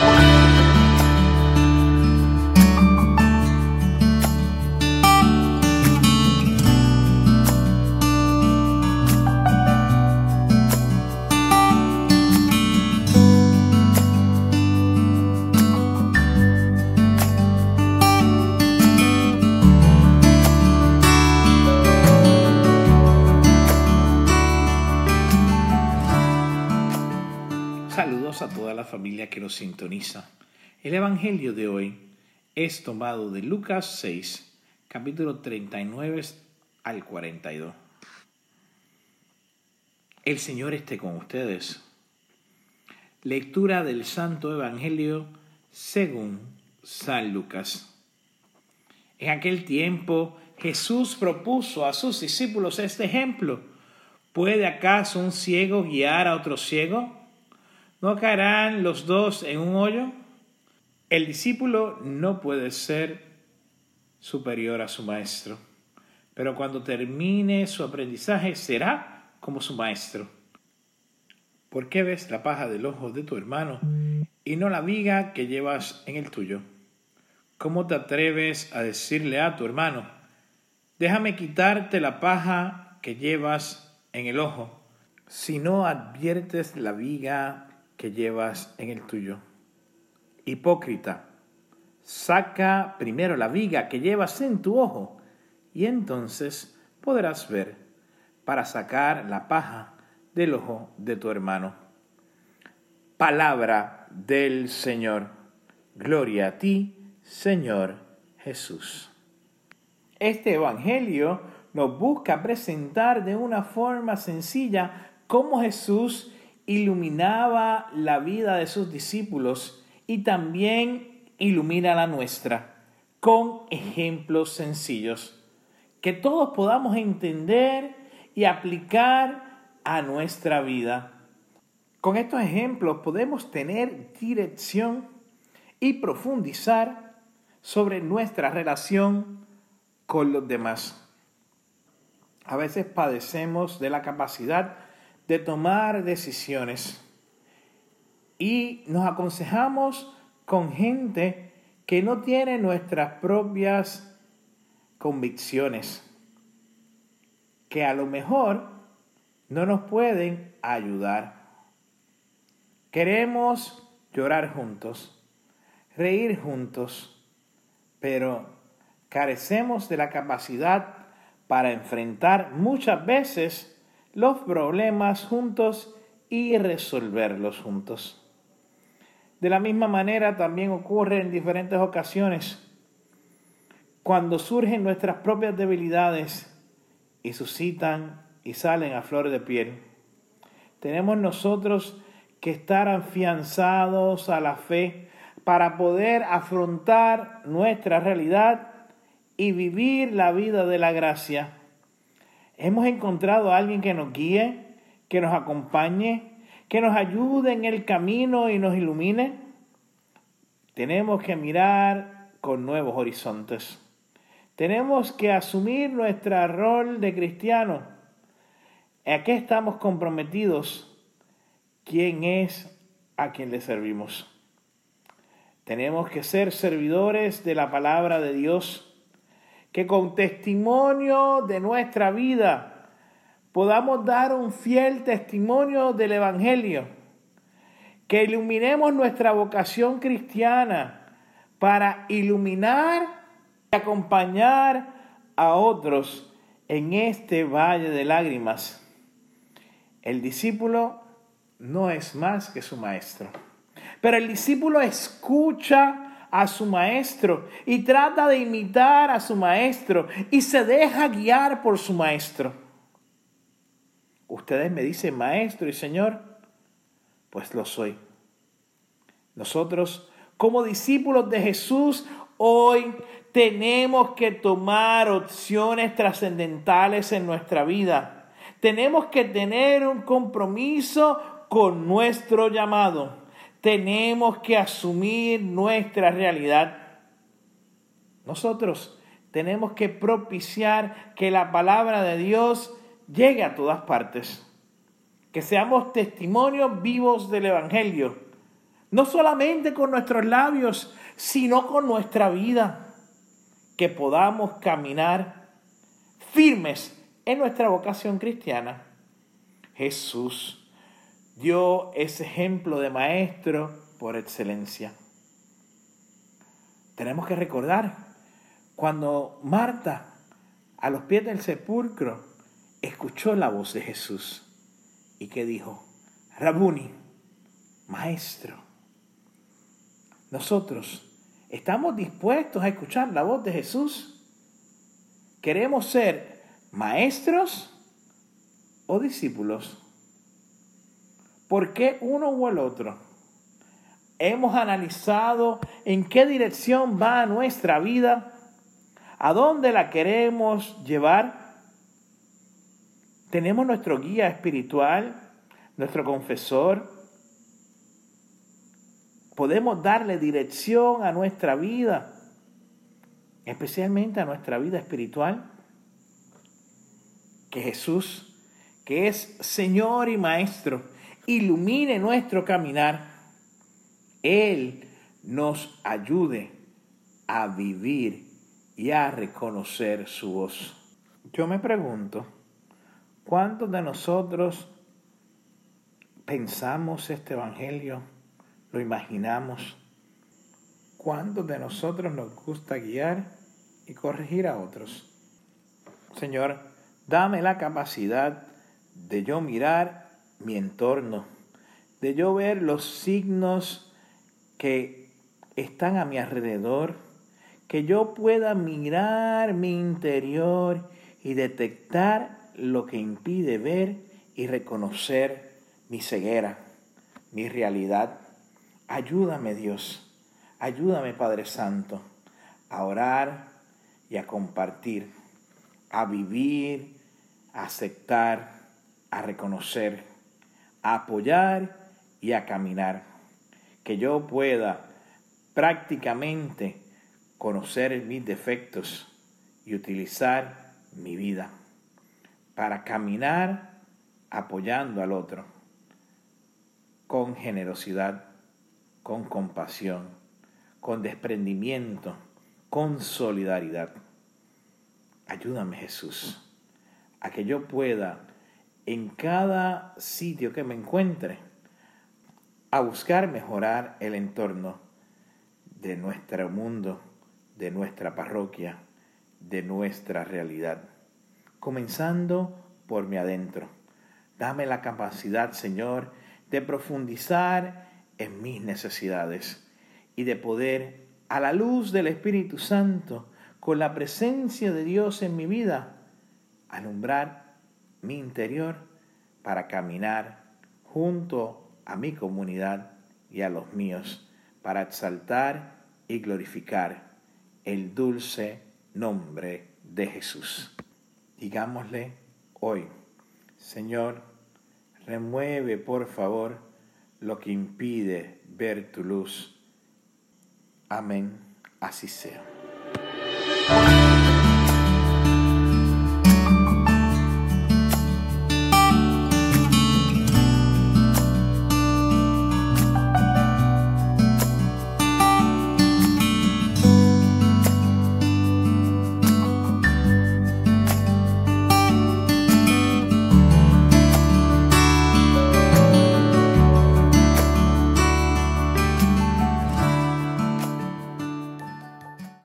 a familia que nos sintoniza. El Evangelio de hoy es tomado de Lucas 6, capítulo 39 al 42. El Señor esté con ustedes. Lectura del Santo Evangelio según San Lucas. En aquel tiempo Jesús propuso a sus discípulos este ejemplo. ¿Puede acaso un ciego guiar a otro ciego? ¿No caerán los dos en un hoyo? El discípulo no puede ser superior a su maestro, pero cuando termine su aprendizaje será como su maestro. ¿Por qué ves la paja del ojo de tu hermano y no la viga que llevas en el tuyo? ¿Cómo te atreves a decirle a tu hermano, déjame quitarte la paja que llevas en el ojo, si no adviertes la viga que llevas en el tuyo. Hipócrita, saca primero la viga que llevas en tu ojo y entonces podrás ver para sacar la paja del ojo de tu hermano. Palabra del Señor. Gloria a ti, Señor Jesús. Este Evangelio nos busca presentar de una forma sencilla cómo Jesús iluminaba la vida de sus discípulos y también ilumina la nuestra con ejemplos sencillos que todos podamos entender y aplicar a nuestra vida. Con estos ejemplos podemos tener dirección y profundizar sobre nuestra relación con los demás. A veces padecemos de la capacidad de tomar decisiones. Y nos aconsejamos con gente que no tiene nuestras propias convicciones, que a lo mejor no nos pueden ayudar. Queremos llorar juntos, reír juntos, pero carecemos de la capacidad para enfrentar muchas veces los problemas juntos y resolverlos juntos. De la misma manera también ocurre en diferentes ocasiones cuando surgen nuestras propias debilidades y suscitan y salen a flor de piel. Tenemos nosotros que estar afianzados a la fe para poder afrontar nuestra realidad y vivir la vida de la gracia Hemos encontrado a alguien que nos guíe, que nos acompañe, que nos ayude en el camino y nos ilumine. Tenemos que mirar con nuevos horizontes. Tenemos que asumir nuestro rol de cristiano. ¿A qué estamos comprometidos? ¿Quién es a quien le servimos? Tenemos que ser servidores de la palabra de Dios que con testimonio de nuestra vida podamos dar un fiel testimonio del Evangelio, que iluminemos nuestra vocación cristiana para iluminar y acompañar a otros en este valle de lágrimas. El discípulo no es más que su maestro, pero el discípulo escucha a su maestro y trata de imitar a su maestro y se deja guiar por su maestro. Ustedes me dicen maestro y señor, pues lo soy. Nosotros, como discípulos de Jesús, hoy tenemos que tomar opciones trascendentales en nuestra vida. Tenemos que tener un compromiso con nuestro llamado tenemos que asumir nuestra realidad. Nosotros tenemos que propiciar que la palabra de Dios llegue a todas partes, que seamos testimonios vivos del Evangelio. no solamente con nuestros labios, sino con nuestra vida, que podamos caminar firmes en nuestra vocación cristiana. Jesús dio ese ejemplo de maestro por excelencia. Tenemos que recordar cuando Marta, a los pies del sepulcro, escuchó la voz de Jesús y que dijo, Rabuni, maestro, nosotros estamos dispuestos a escuchar la voz de Jesús. Queremos ser maestros o discípulos. ¿Por qué uno o el otro? Hemos analizado en qué dirección va nuestra vida, a dónde la queremos llevar. Tenemos nuestro guía espiritual, nuestro confesor. Podemos darle dirección a nuestra vida, especialmente a nuestra vida espiritual. Que Jesús, que es Señor y Maestro, ilumine nuestro caminar. Él nos ayude a vivir y a reconocer su voz. Yo me pregunto, ¿cuántos de nosotros pensamos este Evangelio? ¿Lo imaginamos? ¿Cuántos de nosotros nos gusta guiar y corregir a otros? Señor, dame la capacidad de yo mirar mi entorno, de yo ver los signos que están a mi alrededor, que yo pueda mirar mi interior y detectar lo que impide ver y reconocer mi ceguera, mi realidad. Ayúdame Dios, ayúdame Padre Santo a orar y a compartir, a vivir, a aceptar, a reconocer, a apoyar y a caminar que yo pueda prácticamente conocer mis defectos y utilizar mi vida para caminar apoyando al otro con generosidad, con compasión, con desprendimiento, con solidaridad. Ayúdame Jesús a que yo pueda en cada sitio que me encuentre a buscar mejorar el entorno de nuestro mundo, de nuestra parroquia, de nuestra realidad. Comenzando por mi adentro. Dame la capacidad, Señor, de profundizar en mis necesidades y de poder, a la luz del Espíritu Santo, con la presencia de Dios en mi vida, alumbrar mi interior para caminar junto a mi comunidad y a los míos, para exaltar y glorificar el dulce nombre de Jesús. Digámosle hoy, Señor, remueve por favor lo que impide ver tu luz. Amén, así sea.